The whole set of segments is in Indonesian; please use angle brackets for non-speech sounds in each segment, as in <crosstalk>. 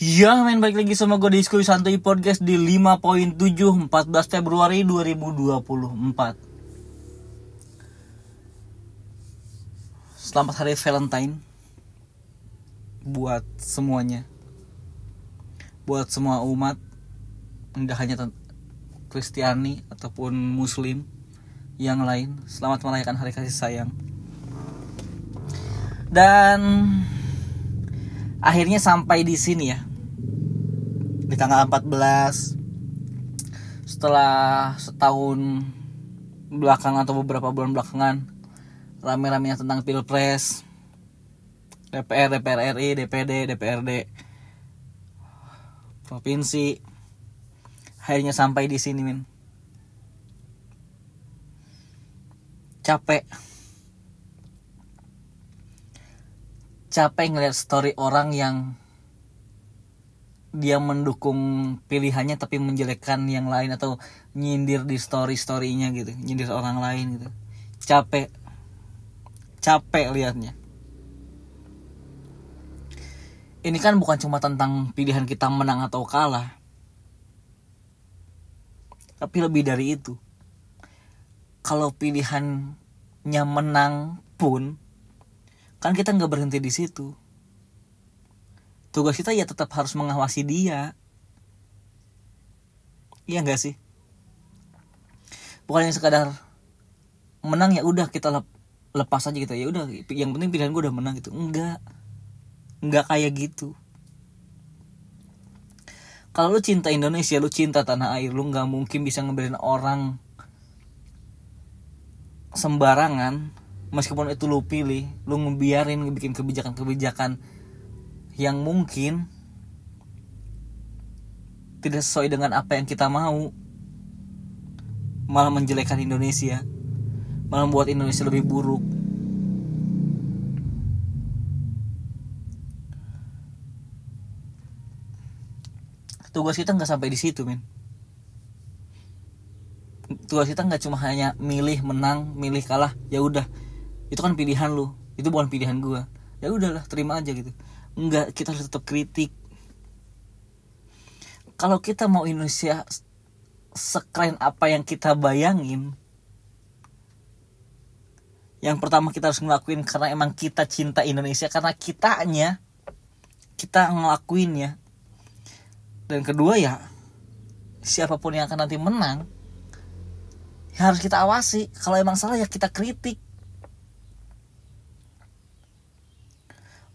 Ya main balik lagi sama gue di Diskusi Santuy Podcast di 5.7 14 Februari 2024 Selamat hari Valentine Buat semuanya. Buat semua umat Enggak hanya Kristiani ataupun Muslim Yang lain Selamat merayakan hari kasih sayang. Dan akhirnya sampai di sini ya. Di tanggal 14 setelah setahun belakangan atau beberapa bulan belakangan rame-ramenya tentang pilpres DPR DPR RI DPD DPRD provinsi. Akhirnya sampai di sini min. Capek capek ngeliat story orang yang dia mendukung pilihannya tapi menjelekkan yang lain atau nyindir di story storynya gitu nyindir orang lain gitu. Capek. Capek liatnya. Ini kan bukan cuma tentang pilihan kita menang atau kalah. Tapi lebih dari itu. Kalau pilihannya menang pun kan kita nggak berhenti di situ. Tugas kita ya tetap harus mengawasi dia. Iya nggak sih? Bukan sekadar menang ya udah kita lep- lepas aja gitu. Ya udah yang penting pilihan gue udah menang gitu. Enggak enggak kayak gitu. Kalau lu cinta Indonesia lu cinta tanah air lu nggak mungkin bisa ngeberin orang sembarangan meskipun itu lu pilih lu ngebiarin ngebikin kebijakan-kebijakan yang mungkin tidak sesuai dengan apa yang kita mau malah menjelekkan Indonesia malah membuat Indonesia lebih buruk. Tugas kita nggak sampai di situ men. Tugas kita nggak cuma hanya milih menang milih kalah ya udah itu kan pilihan lu. Itu bukan pilihan gua. Ya udahlah terima aja gitu. Enggak kita harus tetap kritik. Kalau kita mau Indonesia sekeren apa yang kita bayangin yang pertama kita harus ngelakuin karena emang kita cinta Indonesia karena kitanya kita ngelakuinnya dan kedua ya siapa pun yang akan nanti menang ya harus kita awasi. Kalau emang salah ya kita kritik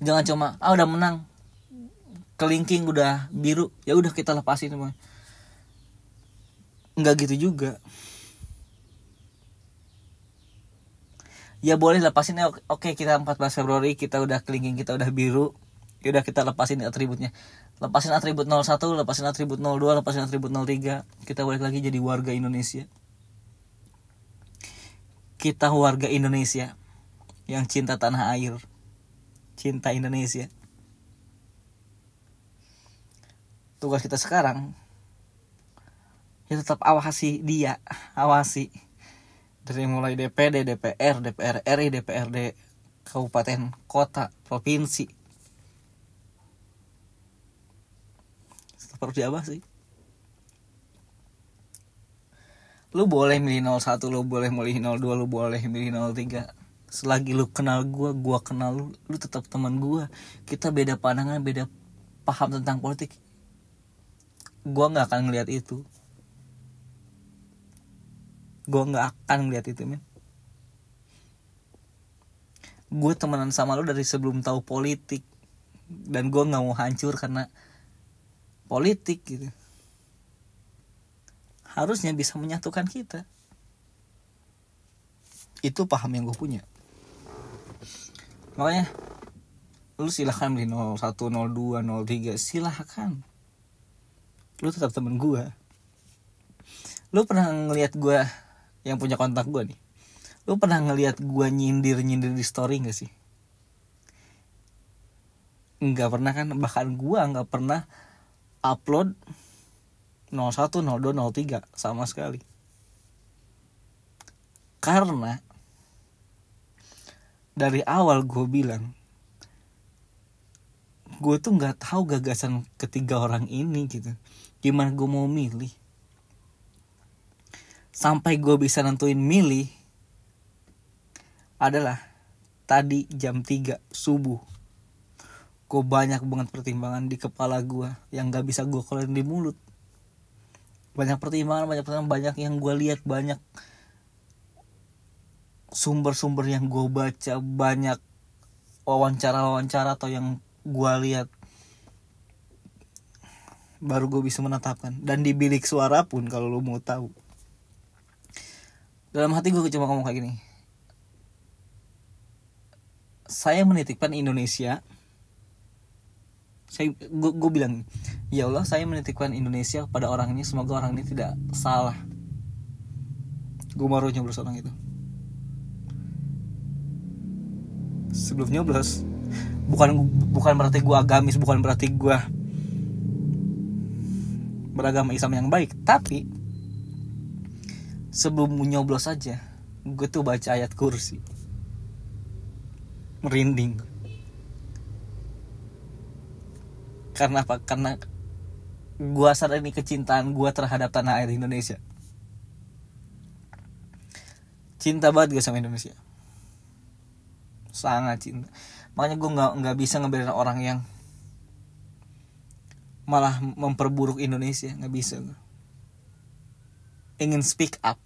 jangan cuma ah udah menang. Kelingking udah biru ya udah kita lepasin semua. Nggak gitu juga. Ya boleh lepasin ya oke kita 14 Februari kita udah kelingking kita udah biru ya udah kita lepasin atributnya. Lepasin atribut 01 lepasin atribut 02 lepasin atribut 03 kita balik lagi jadi warga Indonesia. Kita warga Indonesia yang cinta tanah air cinta Indonesia. Tugas kita sekarang ya tetap awasi dia awasi. Dari mulai DPD, DPR, DPR RI, DPRD, kabupaten, kota, provinsi. Tetap harus diawasi. Lu boleh milih 01, lu boleh milih 02, lu boleh milih 03 selagi lu kenal gua gua kenal lu lu tetap teman gua. Kita beda pandangan beda paham tentang politik. Gua nggak akan ngeliat itu. Gua nggak akan ngeliat itu men. Gue temenan sama lu dari sebelum tahu politik. Dan gua nggak mau hancur karena politik gitu. Harusnya bisa menyatukan kita. Itu paham yang gue punya makanya lu silahkan beli 01, 02, 03 silahkan. Lu tetap temen gue lu pernah ngelihat gue yang punya kontak gue nih? Lu pernah ngelihat gue nyindir nyindir di story gak sih? Nggak pernah kan? Bahkan gue nggak pernah upload 01, 02, 03 sama sekali. Karena dari awal gue bilang gue tuh nggak tahu gagasan ketiga orang ini gitu. Gimana gue mau milih? Sampai gue bisa nentuin milih adalah tadi jam 3 subuh. Gue banyak banget pertimbangan di kepala gue yang gak bisa gue keluarin di mulut. Banyak pertimbangan banyak pertimbangan banyak yang gue lihat banyak sumber-sumber yang gue baca banyak wawancara-wawancara atau yang gue lihat baru gue bisa menetapkan. Dan di bilik suara pun kalau lo mau tahu. Dalam hati gue cuma ngomong kayak gini. Saya menitipkan Indonesia. Saya gue, gue bilang ya Allah saya menitipkan Indonesia pada orang ini semoga orang ini tidak salah. Gue baru nyoblos orang itu sebelum nyoblos bukan bukan berarti gue agamis bukan berarti gue beragama Islam yang baik. Tapi sebelum nyoblos aja gue tuh baca ayat kursi. Merinding. Karena apa? Karena gue sadar ini kecintaan gue terhadap tanah air Indonesia. Cinta banget gue sama Indonesia sangat cinta. Makanya gue nggak nggak bisa ngebiarin orang yang malah memperburuk Indonesia. Nggak bisa ingin speak up.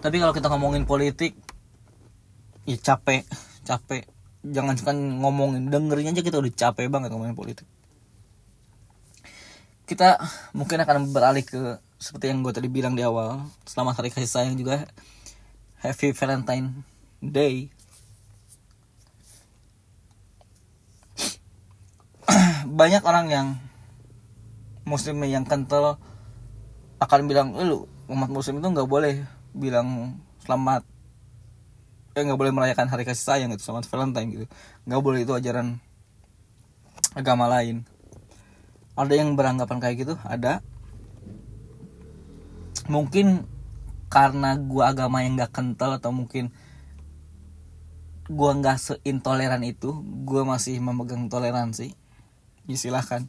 Tapi kalau kita ngomongin politik ya capek capek. Jangan kan ngomongin dengerin aja kita udah capek banget ngomongin politik. Kita mungkin akan beralih ke seperti yang gue tadi bilang di awal. Selamat hari kasih sayang juga. Happy Valentine Day. <clears throat> Banyak orang yang muslim yang kental akan bilang lu umat muslim itu nggak boleh bilang selamat. Eh nggak boleh merayakan hari kasih sayang itu selamat Valentine gitu. Nggak boleh itu ajaran agama lain. Ada yang beranggapan kayak gitu? Ada. Mungkin karena gua agama yang nggak kental atau mungkin gua nggak seintoleran itu gua masih memegang toleransi ya silahkan.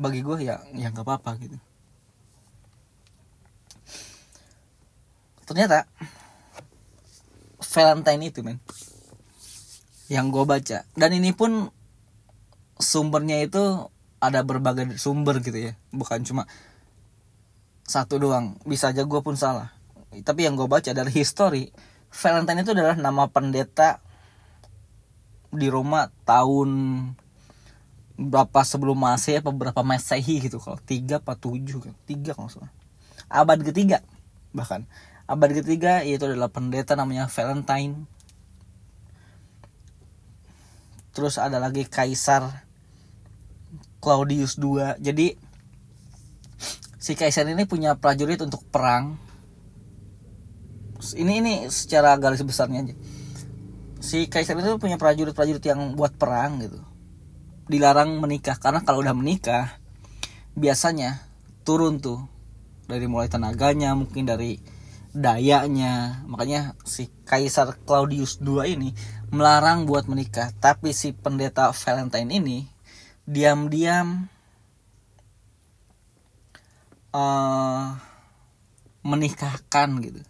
Bagi gue ya ya nggak apa-apa gitu. Ternyata Valentine itu men yang gue baca. Dan ini pun sumbernya itu ada berbagai sumber gitu ya bukan cuma satu doang. Bisa aja gue pun salah. Tapi yang gue baca dari history Valentine itu adalah nama pendeta di Roma tahun berapa sebelum Masehi apa berapa Masehi gitu. Kalau tiga apa tujuh kan tiga kalau salah. Abad ketiga bahkan. Abad ketiga yaitu adalah pendeta namanya Valentine. Terus ada lagi Kaisar Claudius II jadi si Kaisar ini punya prajurit untuk perang ini ini secara garis besarnya aja. Si Kaisar itu punya prajurit-prajurit yang buat perang gitu. Dilarang menikah karena kalau udah menikah biasanya turun tuh. Dari mulai tenaganya mungkin dari dayanya. Makanya si Kaisar Claudius II ini melarang buat menikah. Tapi si pendeta Valentine ini diam-diam uh, menikahkan gitu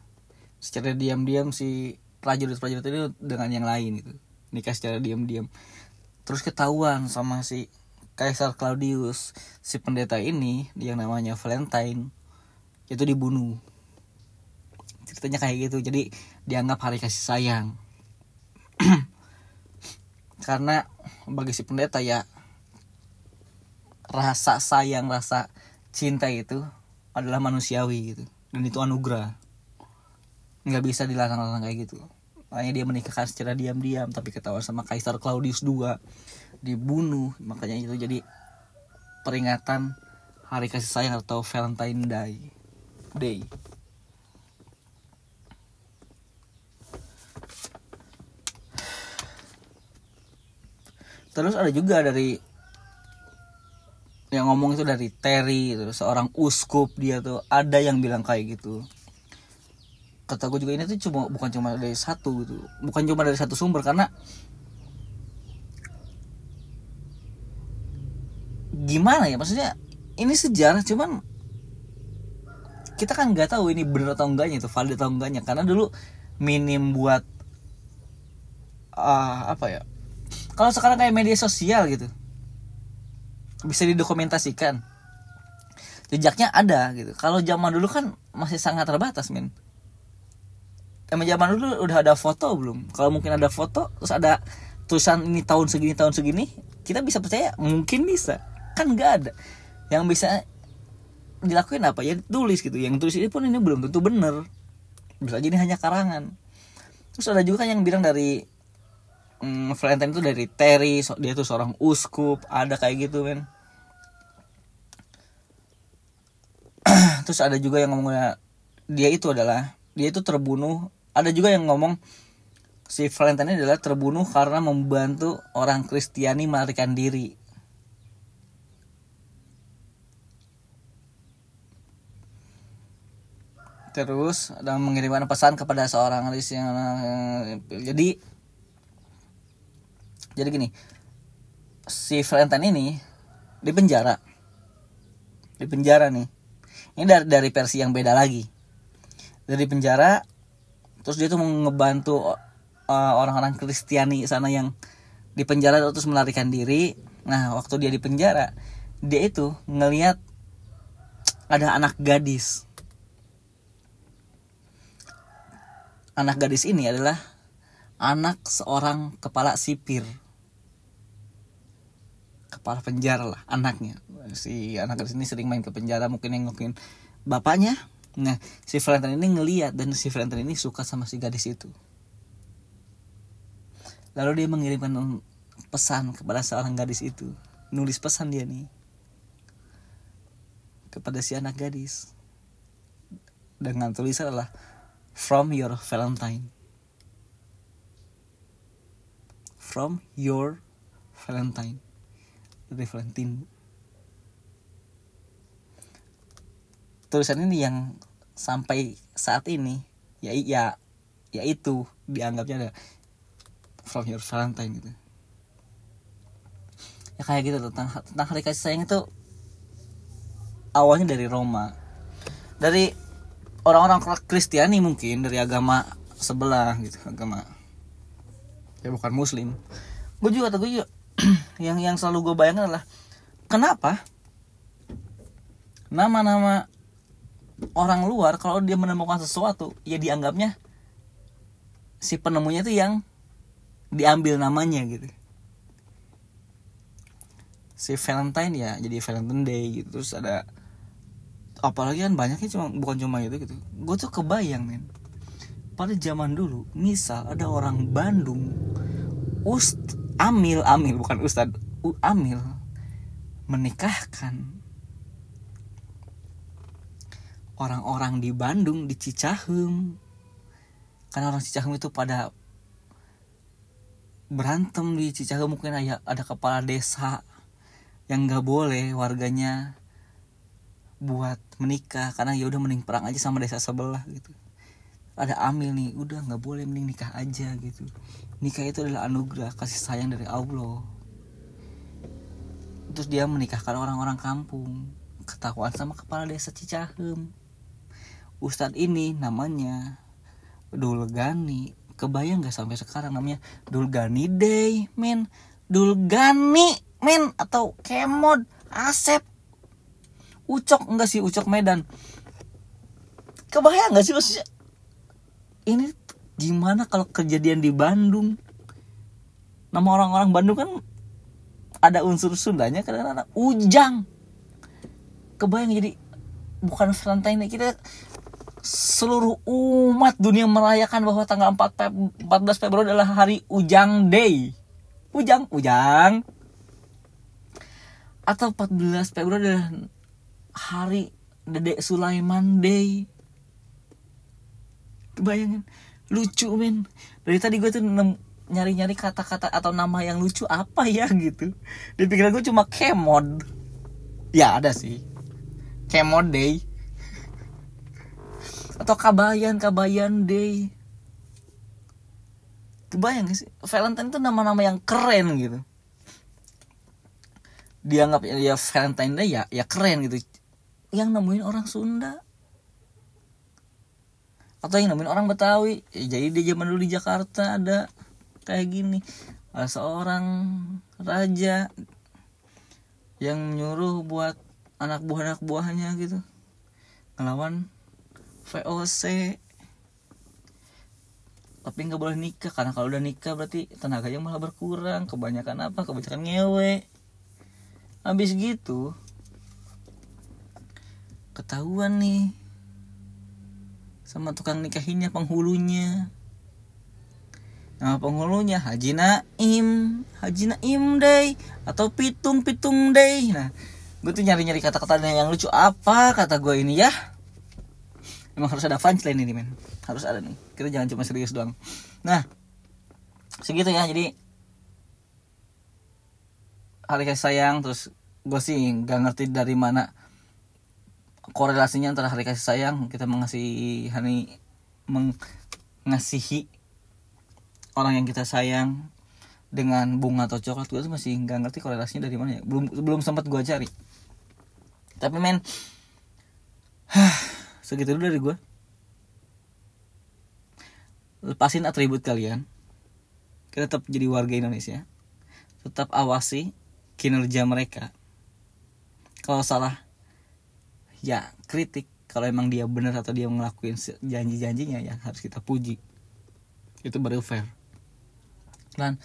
secara diam-diam si prajurit-prajurit ini dengan yang lain gitu. Nikah secara diam-diam. Terus ketahuan sama si Kaisar Claudius si pendeta ini yang namanya Valentine itu dibunuh. Ceritanya kayak gitu jadi dianggap hari kasih sayang. <clears throat> Karena bagi si pendeta ya rasa sayang rasa cinta itu adalah manusiawi gitu. Dan itu anugerah nggak bisa dilarang-larang kayak gitu. Makanya dia menikahkan secara diam-diam tapi ketahuan sama Kaisar Claudius II dibunuh makanya itu jadi peringatan hari kasih sayang atau Valentine Day. Day. Terus ada juga dari yang ngomong itu dari Terry terus seorang uskup dia tuh ada yang bilang kayak gitu kata gue juga ini tuh cuma bukan cuma dari satu gitu. Bukan cuma dari satu sumber karena gimana ya maksudnya ini sejarah cuman kita kan nggak tahu ini bener atau enggaknya itu valid atau enggaknya. Karena dulu minim buat uh, apa ya kalau sekarang kayak media sosial gitu bisa didokumentasikan jejaknya ada gitu. Kalau zaman dulu kan masih sangat terbatas men Emang zaman dulu udah ada foto belum? Kalau mungkin ada foto terus ada tulisan ini tahun segini tahun segini kita bisa percaya? Mungkin bisa. Kan nggak ada. Yang bisa dilakuin apa? Ya tulis gitu. Yang tulis ini pun ini belum tentu bener. Bisa jadi hanya karangan. Terus ada juga kan yang bilang dari hmm, Valentine itu dari Terry dia tuh seorang uskup ada kayak gitu men. <clears throat> Terus ada juga yang ngomongnya dia itu adalah dia itu terbunuh ada juga yang ngomong si Valentine adalah terbunuh karena membantu orang Kristiani melarikan diri. Terus dan mengirimkan pesan kepada seorang Aris yang jadi jadi gini si Valentine ini di penjara. Di penjara nih. Ini dari dari versi yang beda lagi. Dari penjara terus dia tuh ngebantu uh, orang-orang Kristiani sana yang di penjara terus melarikan diri. Nah waktu dia di penjara dia itu ngelihat ada anak gadis. Anak gadis ini adalah anak seorang kepala sipir. Kepala penjara lah anaknya. Si anak gadis ini sering main ke penjara mungkin nengokin bapaknya Nah, si Valentine ini ngeliat dan si Valentine ini suka sama si gadis itu. Lalu dia mengirimkan pesan kepada seorang gadis itu. Nulis pesan dia nih. Kepada si anak gadis. Dengan tulisan adalah From your Valentine. From your Valentine. Dari Valentine. Tulisan ini yang sampai saat ini ya ya ya itu dianggapnya ada from your Valentine gitu. Ya kayak gitu tentang tentang hari kasih sayang itu awalnya dari Roma. Dari orang-orang Kristiani mungkin dari agama sebelah gitu agama ya bukan Muslim. Gue juga atau gue juga <clears throat> yang yang selalu gue bayangkan adalah kenapa nama-nama orang luar kalau dia menemukan sesuatu ya dianggapnya si penemunya itu yang diambil namanya gitu. Si Valentine ya jadi Valentine Day gitu terus ada apalagi kan banyaknya cuma bukan cuma itu gitu. Gue tuh kebayang men. Pada zaman dulu misal ada orang Bandung ust amil amil bukan ustad amil menikahkan orang-orang di Bandung di Cicahem. Karena orang Cicahem itu pada berantem di Cicahem mungkin ada ada kepala desa yang nggak boleh warganya buat menikah karena ya udah mending perang aja sama desa sebelah gitu. Ada amil nih udah nggak boleh mending nikah aja gitu. Nikah itu adalah anugerah kasih sayang dari Allah. Terus dia menikahkan orang-orang kampung ketahuan sama kepala desa Cicahem Ustadz ini namanya Dulgani. Kebayang gak sampai sekarang namanya Dulgani Day men? Dulgani men? Atau Kemod Asep? Ucok enggak sih Ucok Medan? Kebayang gak sih maksudnya? Ini gimana kalau kejadian di Bandung? Nama orang-orang Bandung kan ada unsur Sundanya kadang-kadang Ujang. Kebayang jadi bukan Valentine kita seluruh umat dunia merayakan bahwa tanggal 4 14 Februari adalah hari Ujang Day. Ujang, Ujang. Atau 14 Februari adalah hari Dedek Sulaiman Day. Bayangin, lucu men. Dari tadi gue tuh nyari-nyari kata-kata atau nama yang lucu apa ya gitu. Di pikiran gue cuma Kemod. Ya ada sih. Kemod Day atau kabayan kabayan day. Kebayang gak sih? Valentine itu nama-nama yang keren gitu. Dianggap ya Valentine Day ya ya keren gitu. Yang nemuin orang Sunda. Atau yang nemuin orang Betawi. Ya, jadi di zaman dulu di Jakarta ada kayak gini. Ada seorang raja yang nyuruh buat anak buah anak buahnya gitu. Ngelawan VOC tapi nggak boleh nikah karena kalau udah nikah berarti tenaganya malah berkurang. Kebanyakan apa? Kebanyakan ngewe. Habis gitu ketahuan nih sama tukang nikahinnya penghulunya. Nama penghulunya Haji Naim. Haji Naim Day atau Pitung Pitung Day nah gue tuh nyari nyari kata-kata yang lucu apa kata gue ini ya emang harus ada punchline ini men. Harus ada nih. Kita jangan cuma serius doang. Nah segitu ya. Jadi hari kasih sayang terus gue sih nggak ngerti dari mana korelasinya antara hari kasih sayang kita mengasihi hari mengasihi orang yang kita sayang dengan bunga atau coklat. Gue tuh masih nggak ngerti korelasinya dari mana ya. Belum belum sempat gue cari. Tapi men <sighs> segitu dulu dari gue lepasin atribut kalian. Kita tetap jadi warga Indonesia. Tetap awasi kinerja mereka. Kalau salah ya kritik. Kalau emang dia benar atau dia ngelakuin janji-janjinya ya harus kita puji. Itu baru fair. Dan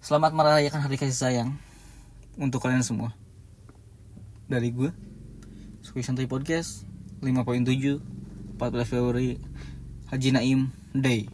selamat merayakan hari kasih sayang untuk kalian semua. Dari gue Suki Santai Podcast 5.7 14 Februari Haji Naim Day